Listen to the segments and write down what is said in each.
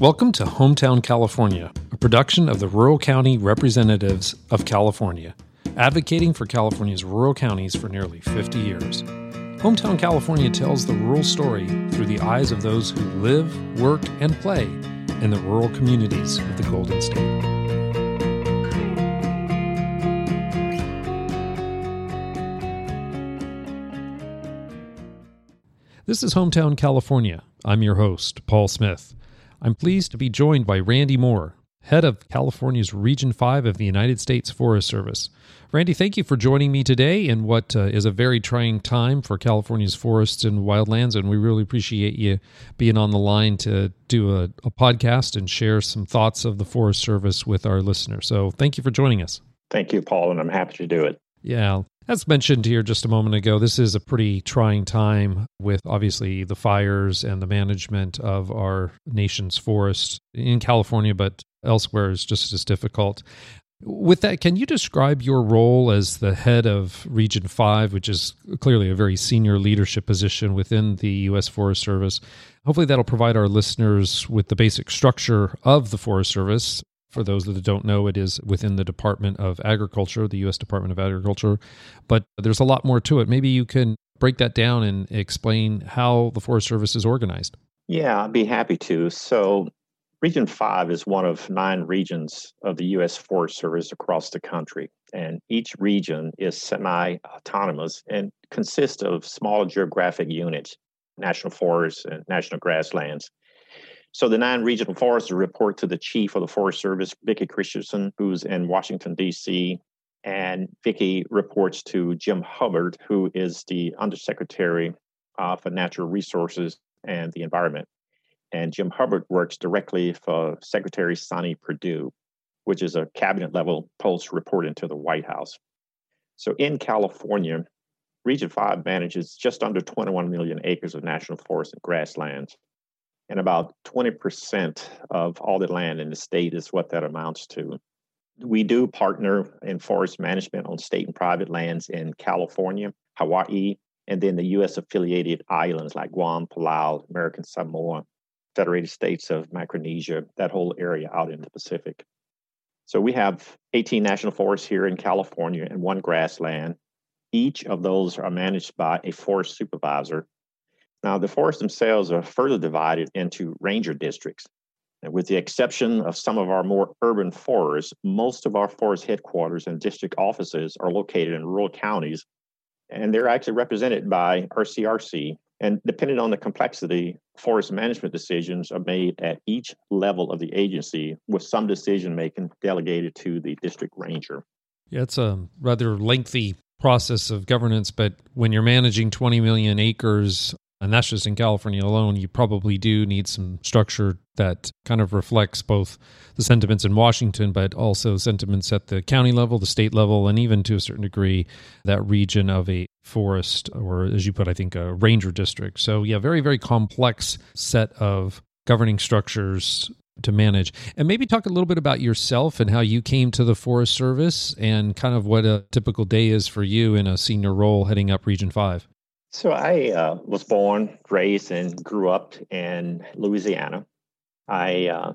Welcome to Hometown California, a production of the Rural County Representatives of California, advocating for California's rural counties for nearly 50 years. Hometown California tells the rural story through the eyes of those who live, work, and play in the rural communities of the Golden State. This is Hometown California. I'm your host, Paul Smith. I'm pleased to be joined by Randy Moore, head of California's Region 5 of the United States Forest Service. Randy, thank you for joining me today in what uh, is a very trying time for California's forests and wildlands, and we really appreciate you being on the line to do a, a podcast and share some thoughts of the Forest Service with our listeners. So thank you for joining us. Thank you, Paul, and I'm happy to do it. Yeah. As mentioned here just a moment ago, this is a pretty trying time with obviously the fires and the management of our nation's forests in California, but elsewhere is just as difficult. With that, can you describe your role as the head of Region 5, which is clearly a very senior leadership position within the U.S. Forest Service? Hopefully, that'll provide our listeners with the basic structure of the Forest Service for those that don't know, it is within the Department of Agriculture, the U.S. Department of Agriculture. But there's a lot more to it. Maybe you can break that down and explain how the Forest Service is organized. Yeah, I'd be happy to. So, Region 5 is one of nine regions of the U.S. Forest Service across the country. And each region is semi autonomous and consists of small geographic units, national forests and national grasslands. So the nine regional foresters report to the chief of the Forest Service, Vicki Christiansen, who's in Washington, D.C. And Vicki reports to Jim Hubbard, who is the Undersecretary uh, for Natural Resources and the Environment. And Jim Hubbard works directly for Secretary Sonny Perdue, which is a cabinet level post reporting to the White House. So in California, Region 5 manages just under 21 million acres of national forest and grasslands and about 20% of all the land in the state is what that amounts to. We do partner in forest management on state and private lands in California, Hawaii, and then the U.S. affiliated islands like Guam, Palau, American Samoa, Federated States of Micronesia, that whole area out in the Pacific. So we have 18 national forests here in California and one grassland. Each of those are managed by a forest supervisor now, the forests themselves are further divided into ranger districts. And with the exception of some of our more urban forests, most of our forest headquarters and district offices are located in rural counties, and they're actually represented by RCRC. And depending on the complexity, forest management decisions are made at each level of the agency, with some decision making delegated to the district ranger. Yeah, it's a rather lengthy process of governance, but when you're managing 20 million acres and that's just in California alone, you probably do need some structure that kind of reflects both the sentiments in Washington, but also sentiments at the county level, the state level, and even to a certain degree, that region of a forest, or as you put, I think, a ranger district. So, yeah, very, very complex set of governing structures to manage. And maybe talk a little bit about yourself and how you came to the Forest Service and kind of what a typical day is for you in a senior role heading up Region 5. So I uh, was born, raised, and grew up in Louisiana. I uh,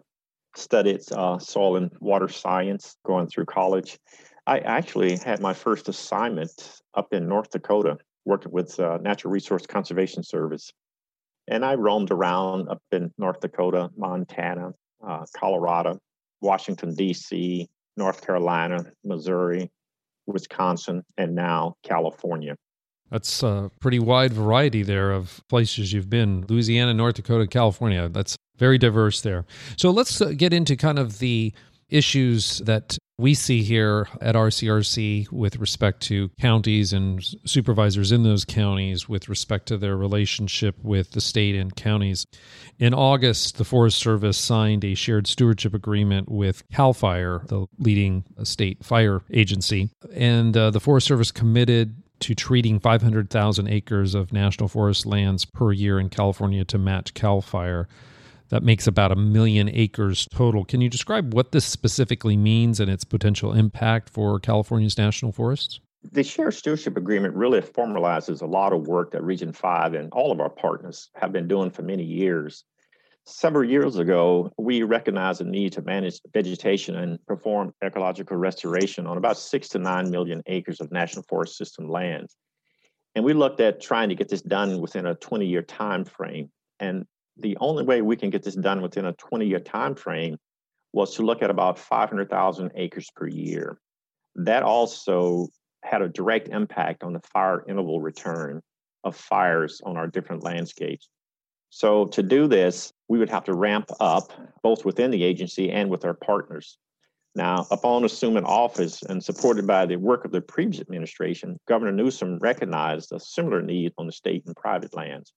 studied uh, soil and water science going through college. I actually had my first assignment up in North Dakota, working with uh, Natural Resource Conservation Service. And I roamed around up in North Dakota, Montana, uh, Colorado, Washington, D.C., North Carolina, Missouri, Wisconsin, and now California. That's a pretty wide variety there of places you've been Louisiana, North Dakota, California. That's very diverse there. So let's uh, get into kind of the issues that we see here at RCRC with respect to counties and supervisors in those counties with respect to their relationship with the state and counties. In August, the Forest Service signed a shared stewardship agreement with CAL FIRE, the leading state fire agency, and uh, the Forest Service committed to treating 500,000 acres of national forest lands per year in California to match CAL FIRE. That makes about a million acres total. Can you describe what this specifically means and its potential impact for California's national forests? The shared stewardship agreement really formalizes a lot of work that Region 5 and all of our partners have been doing for many years. Several years ago, we recognized the need to manage vegetation and perform ecological restoration on about six to nine million acres of National Forest System land. And we looked at trying to get this done within a 20 year time frame. And the only way we can get this done within a 20 year time frame was to look at about 500,000 acres per year. That also had a direct impact on the fire interval return of fires on our different landscapes. So, to do this, we would have to ramp up both within the agency and with our partners. Now, upon assuming office and supported by the work of the previous administration, Governor Newsom recognized a similar need on the state and private lands.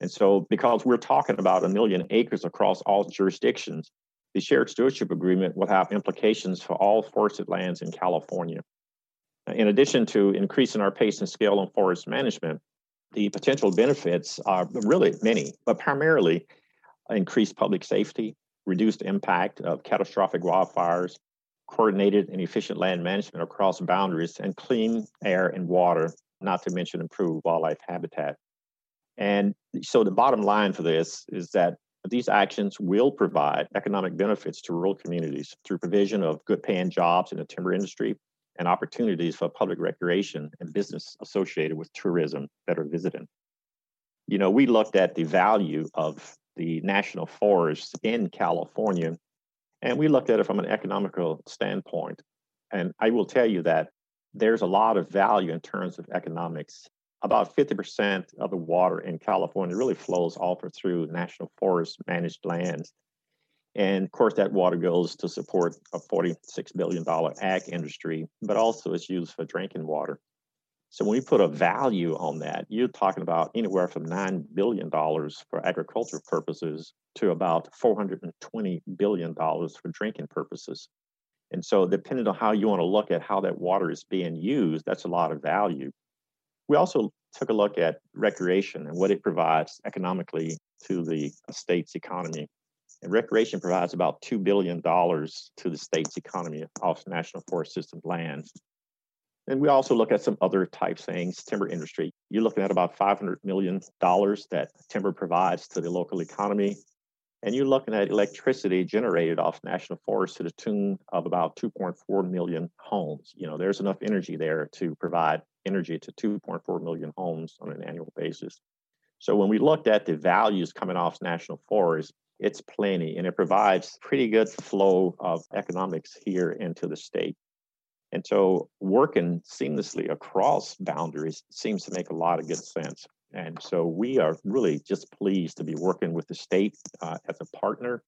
And so, because we're talking about a million acres across all jurisdictions, the shared stewardship agreement will have implications for all forested lands in California. In addition to increasing our pace and scale on forest management, the potential benefits are really many, but primarily increased public safety, reduced impact of catastrophic wildfires, coordinated and efficient land management across boundaries, and clean air and water, not to mention improved wildlife habitat. And so the bottom line for this is that these actions will provide economic benefits to rural communities through provision of good paying jobs in the timber industry and opportunities for public recreation and business associated with tourism that are visiting. You know, we looked at the value of the national forests in California, and we looked at it from an economical standpoint. And I will tell you that there's a lot of value in terms of economics. About 50% of the water in California really flows off or through national forest managed lands. And of course, that water goes to support a $46 billion ag industry, but also is used for drinking water. So when we put a value on that, you're talking about anywhere from $9 billion for agricultural purposes to about $420 billion for drinking purposes. And so depending on how you want to look at how that water is being used, that's a lot of value. We also took a look at recreation and what it provides economically to the state's economy. And recreation provides about $2 billion to the state's economy off National Forest System lands. And we also look at some other type things, timber industry. You're looking at about $500 million that timber provides to the local economy. And you're looking at electricity generated off national forests to the tune of about 2.4 million homes. You know, there's enough energy there to provide energy to 2.4 million homes on an annual basis. So when we looked at the values coming off national forests, it's plenty and it provides pretty good flow of economics here into the state. And so working seamlessly across boundaries seems to make a lot of good sense. And so we are really just pleased to be working with the state uh, as a partner.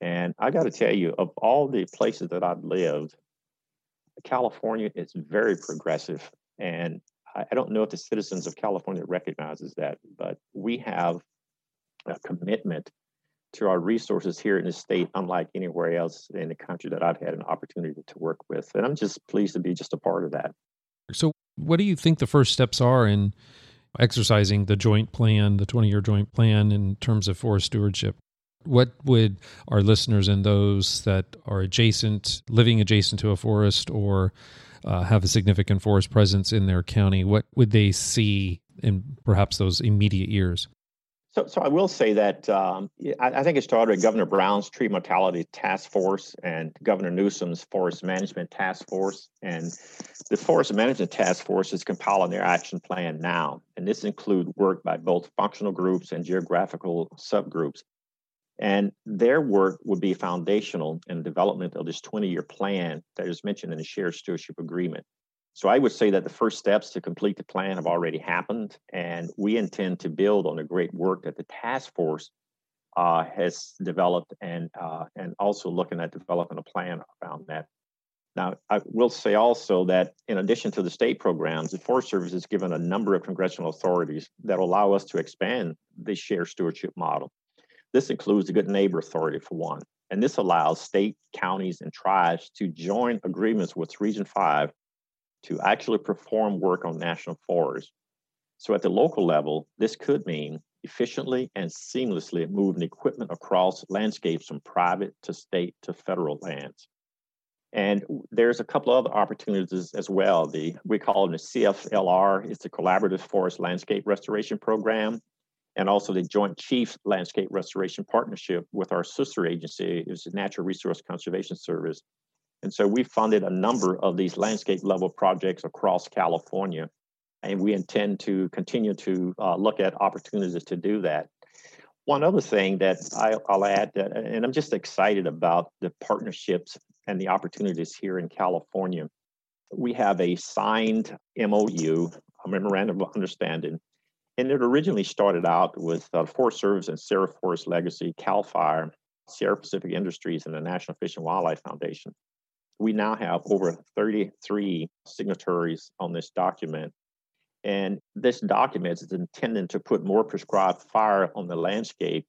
And I got to tell you, of all the places that I've lived, California is very progressive. And I, I don't know if the citizens of California recognizes that, but we have a commitment to our resources here in the state, unlike anywhere else in the country that I've had an opportunity to work with. And I'm just pleased to be just a part of that. So, what do you think the first steps are in exercising the joint plan, the 20 year joint plan in terms of forest stewardship? What would our listeners and those that are adjacent, living adjacent to a forest or uh, have a significant forest presence in their county, what would they see in perhaps those immediate years? So, so I will say that um, I, I, think it started with Governor Brown's tree mortality task force and Governor Newsom's forest management task force. And the forest management task force is compiling their action plan now. And this includes work by both functional groups and geographical subgroups. And their work would be foundational in the development of this 20 year plan that is mentioned in the shared stewardship agreement. So I would say that the first steps to complete the plan have already happened, and we intend to build on the great work that the task force uh, has developed, and uh, and also looking at developing a plan around that. Now, I will say also that in addition to the state programs, the Forest Service has given a number of congressional authorities that allow us to expand the shared stewardship model. This includes the Good Neighbor Authority, for one, and this allows state, counties, and tribes to join agreements with Region 5 to actually perform work on national forests. So at the local level, this could mean efficiently and seamlessly moving equipment across landscapes from private to state to federal lands. And there's a couple other opportunities as well. The we call it the CFLR, it's the Collaborative Forest Landscape Restoration Program. and also the Joint Chief Landscape Restoration Partnership with our sister agency, is the Natural Resource Conservation Service. And so we funded a number of these landscape level projects across California, and we intend to continue to uh, look at opportunities to do that. One other thing that I, will add, that, and I'm just excited about the partnerships and the opportunities here in California. We have a signed MOU, a memorandum of understanding, and it originally started out with uh, Forest Service and Sierra Forest Legacy, CAL FIRE, Sierra Pacific Industries, and the National Fish and Wildlife Foundation. We now have over 33 signatories on this document. And this document is intended to put more prescribed fire on the landscape,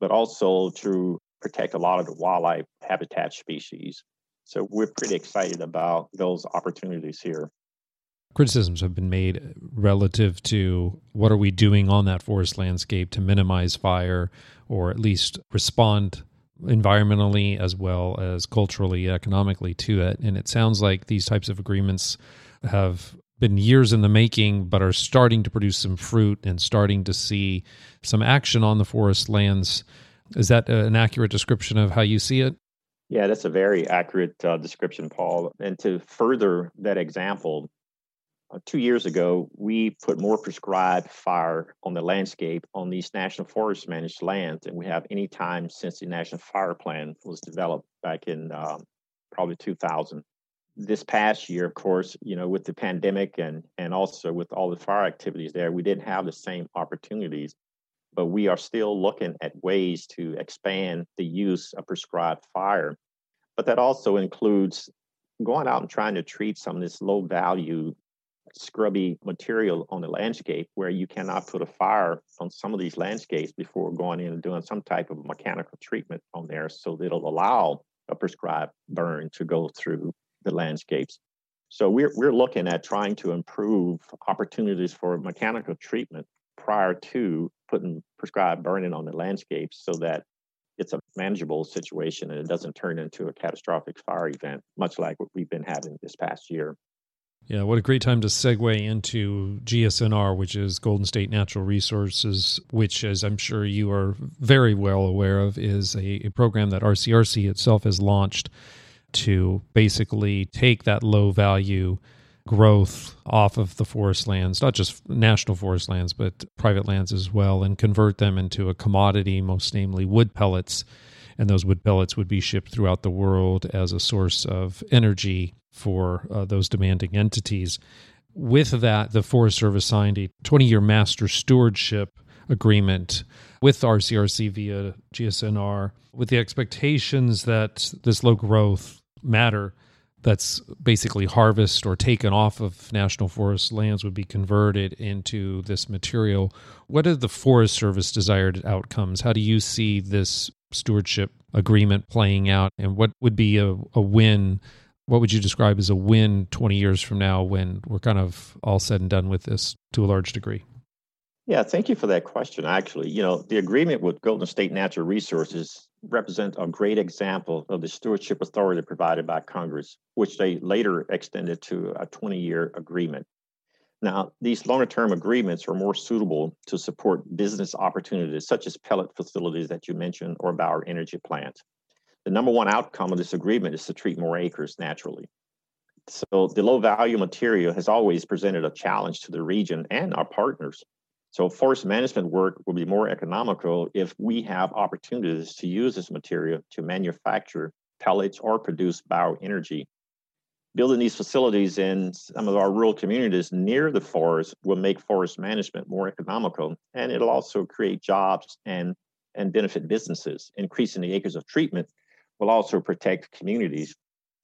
but also to protect a lot of the wildlife habitat species. So we're pretty excited about those opportunities here. Criticisms have been made relative to what are we doing on that forest landscape to minimize fire or at least respond environmentally as well as culturally, economically to it. And it sounds like these types of agreements have been years in the making, but are starting to produce some fruit and starting to see some action on the forest lands. Is that an accurate description of how you see it? Yeah, that's a very accurate uh, description, Paul. And to further that example, uh, two years ago, we put more prescribed fire on the landscape on these national forest managed lands than we have any time since the National Fire Plan was developed back in um, probably 2000. This past year, of course, you know, with the pandemic and and also with all the fire activities there, we didn't have the same opportunities. But we are still looking at ways to expand the use of prescribed fire. But that also includes going out and trying to treat some of this low value scrubby material on the landscape where you cannot put a fire on some of these landscapes before going in and doing some type of mechanical treatment on there so that it'll allow a prescribed burn to go through the landscapes. So we're, we're looking at trying to improve opportunities for mechanical treatment prior to putting prescribed burning on the landscapes so that it's a manageable situation and it doesn't turn into a catastrophic fire event, much like what we've been having this past year. Yeah, what a great time to segue into GSNR, which is Golden State Natural Resources, which, as I'm sure you are very well aware of, is a, a program that RCRC itself has launched to basically take that low value growth off of the forest lands, not just national forest lands, but private lands as well, and convert them into a commodity, most namely wood pellets. And those wood pellets would be shipped throughout the world as a source of energy for uh, those demanding entities. With that, the Forest Service signed a 20 year master stewardship agreement with RCRC via GSNR with the expectations that this low growth matter that's basically harvest or taken off of national forest lands would be converted into this material. What are the Forest Service desired outcomes? How do you see this stewardship agreement playing out, and what would be a, a win what would you describe as a win 20 years from now when we're kind of all said and done with this to a large degree? Yeah, thank you for that question. Actually, you know, the agreement with Golden State Natural Resources represents a great example of the stewardship authority provided by Congress, which they later extended to a 20 year agreement. Now, these longer term agreements are more suitable to support business opportunities such as pellet facilities that you mentioned or bioenergy plants the number one outcome of this agreement is to treat more acres naturally. So the low value material has always presented a challenge to the region and our partners. So forest management work will be more economical if we have opportunities to use this material to manufacture pellets or produce bioenergy. Building these facilities in some of our rural communities near the forest will make forest management more economical, and it'll also create jobs and, and benefit businesses. Increasing the acres of treatment will also protect communities.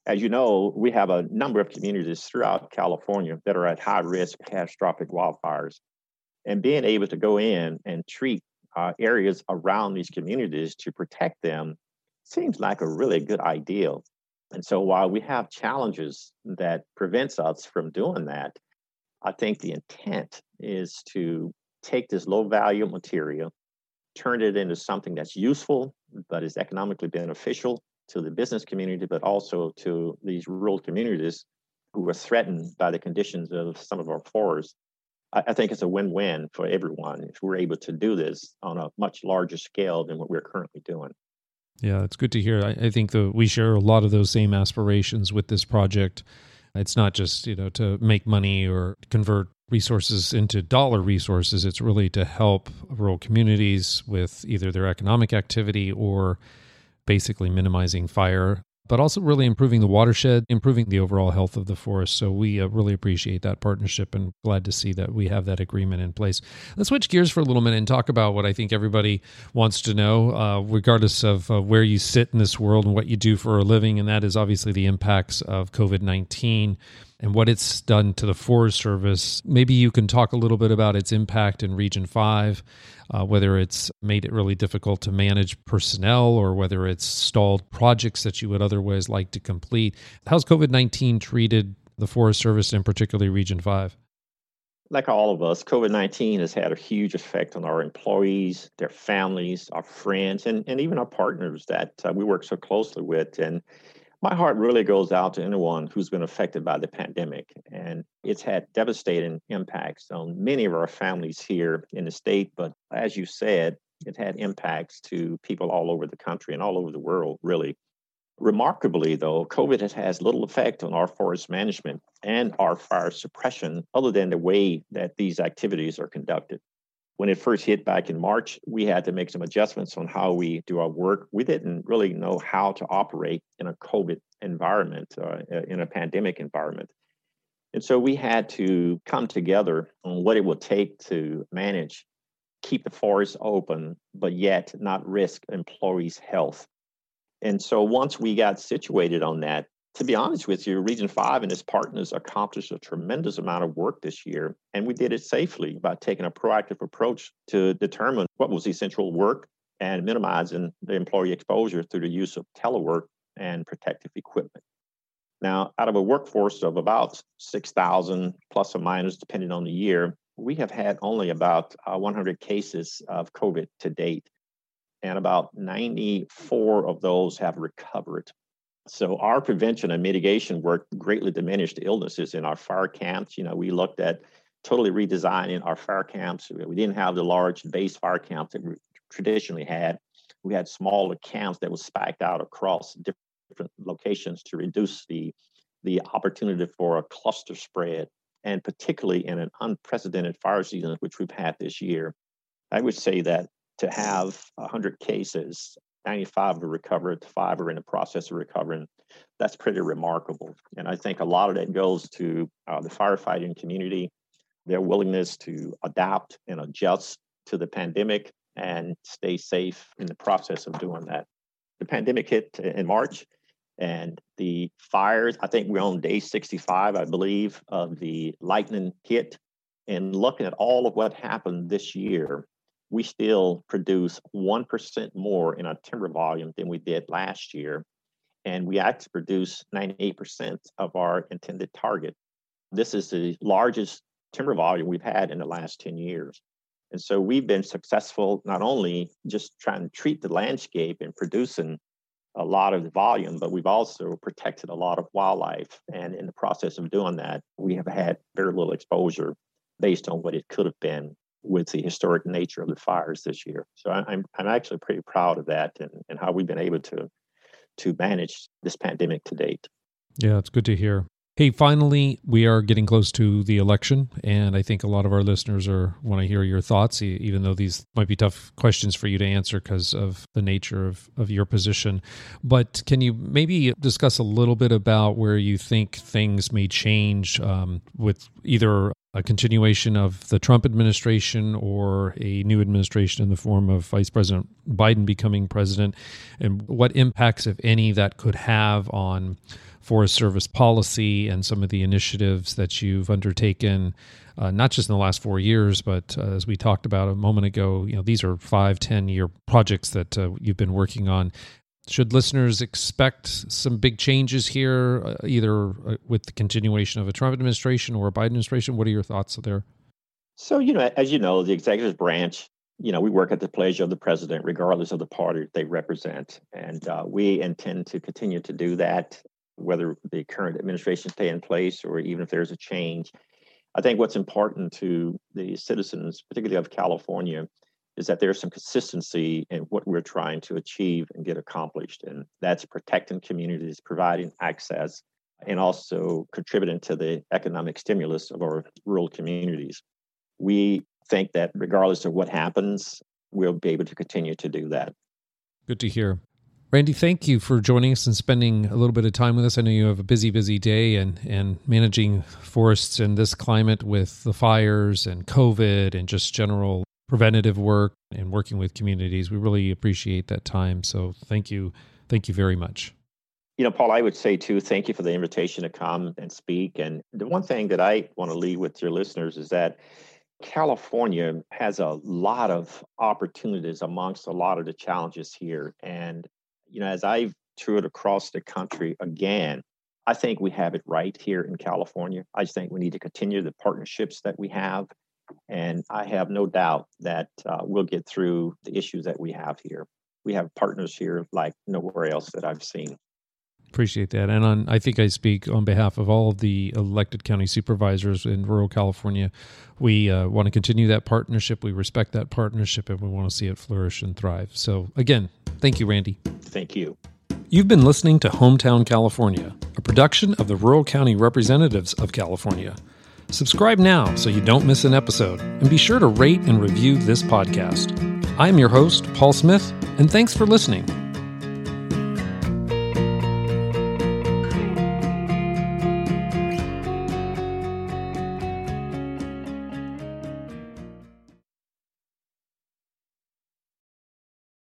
As you know, we have a number of communities throughout California that are at high risk of catastrophic wildfires. And being able to go in and treat uh, areas around these communities to protect them seems like a really good idea. And so while we have challenges that prevents us from doing that, I think the intent is to take this low value material, turn it into something that's useful but is economically beneficial to the business community, but also to these rural communities who are threatened by the conditions of some of our forests. I, I think it's a win win for everyone if we're able to do this on a much larger scale than what we're currently doing. Yeah, it's good to hear. I, I think that we share a lot of those same aspirations with this project. It's not just, you know, to make money or convert resources into dollar resources. It's really to help rural communities with either their economic activity or basically minimizing fire but also really improving the watershed, improving the overall health of the forest. So we uh, really appreciate that partnership and glad to see that we have that agreement in place. Let's switch gears for a little minute and talk about what I think everybody wants to know, uh, regardless of uh, where you sit in this world and what you do for a living, and that is obviously the impacts of COVID 19 and what it's done to the Forest Service. Maybe you can talk a little bit about its impact in Region 5, uh, whether it's made it really difficult to manage personnel or whether it's stalled projects that you would otherwise like to complete. How's COVID 19 treated the Forest Service and particularly Region 5? Like all of us, COVID 19 has had a huge effect on our employees, their families, our friends, and, and even our partners that uh, we work so closely with. And my heart really goes out to anyone who's been affected by the pandemic. And it's had devastating impacts on many of our families here in the state. But as you said, it had impacts to people all over the country and all over the world, really. Remarkably, though, COVID has, little effect on our forest management and our fire suppression, other than the way that these activities are conducted when it first hit back in March, we had to make some adjustments on how we do our work. We didn't really know how to operate in a COVID environment, uh, in a pandemic environment. And so we had to come together on what it would take to manage, keep the forest open, but yet not risk employees' health. And so once we got situated on that, to be honest with you, Region 5 and its partners accomplished a tremendous amount of work this year, and we did it safely by taking a proactive approach to determine what was essential work and minimizing the employee exposure through the use of telework and protective equipment. Now, out of a workforce of about 6,000 plus or minus, depending on the year, we have had only about uh, 100 cases of COVID to date, and about 94 of those have recovered. So our prevention and mitigation work greatly diminished illnesses in our fire camps. You know, we looked at totally redesigning our fire camps. We didn't have the large base fire camps that we traditionally had. We had smaller camps that were spiked out across different locations to reduce the the opportunity for a cluster spread, and particularly in an unprecedented fire season, which we've had this year. I would say that to have 100 cases 95 are recovered, five are in the process of recovering. That's pretty remarkable. And I think a lot of that goes to uh, the firefighting community, their willingness to adapt and adjust to the pandemic and stay safe in the process of doing that. The pandemic hit in March, and the fires, I think we're on day 65, I believe, of the lightning hit. And looking at all of what happened this year, we still produce 1% more in our timber volume than we did last year. And we actually produce 98% of our intended target. This is the largest timber volume we've had in the last 10 years. And so we've been successful not only just trying to treat the landscape and producing a lot of the volume, but we've also protected a lot of wildlife. And in the process of doing that, we have had very little exposure based on what it could have been with the historic nature of the fires this year. So I, am I'm actually pretty proud of that and, and how we've been able to to manage this pandemic to date. Yeah, it's good to hear. Hey, finally, we are getting close to the election, and I think a lot of our listeners are want to hear your thoughts, even though these might be tough questions for you to answer because of the nature of, of your position. But can you maybe discuss a little bit about where you think things may change um, with either a continuation of the Trump administration or a new administration in the form of Vice President Biden becoming president, and what impacts, if any, that could have on Forest Service policy and some of the initiatives that you've undertaken, uh, not just in the last four years, but uh, as we talked about a moment ago, you know these are five, ten year projects that uh, you've been working on. Should listeners expect some big changes here, uh, either uh, with the continuation of a Trump administration or a Biden administration? What are your thoughts there? So, you know, as you know, the executive branch, you know, we work at the pleasure of the president, regardless of the party they represent. And uh, we intend to continue to do that, whether the current administration stay in place or even if there's a change. I think what's important to the citizens, particularly of California, is that there's some consistency in what we're trying to achieve and get accomplished. And that's protecting communities, providing access, and also contributing to the economic stimulus of our rural communities. We think that regardless of what happens, we'll be able to continue to do that. Good to hear. Randy, thank you for joining us and spending a little bit of time with us. I know you have a busy, busy day and, and managing forests in this climate with the fires and COVID and just general preventative work and working with communities. We really appreciate that time. So thank you. Thank you very much. You know, Paul, I would say too, thank you for the invitation to come and speak. And the one thing that I want to leave with your listeners is that California has a lot of opportunities amongst a lot of the challenges here. And, you know, as I've toured across the country again, I think we have it right here in California. I just think we need to continue the partnerships that we have. And I have no doubt that uh, we'll get through the issues that we have here. We have partners here like nowhere else that I've seen. Appreciate that. And on, I think I speak on behalf of all of the elected county supervisors in rural California. We uh, want to continue that partnership. We respect that partnership and we want to see it flourish and thrive. So, again, thank you, Randy. Thank you. You've been listening to Hometown California, a production of the Rural County Representatives of California. Subscribe now so you don't miss an episode, and be sure to rate and review this podcast. I'm your host, Paul Smith, and thanks for listening.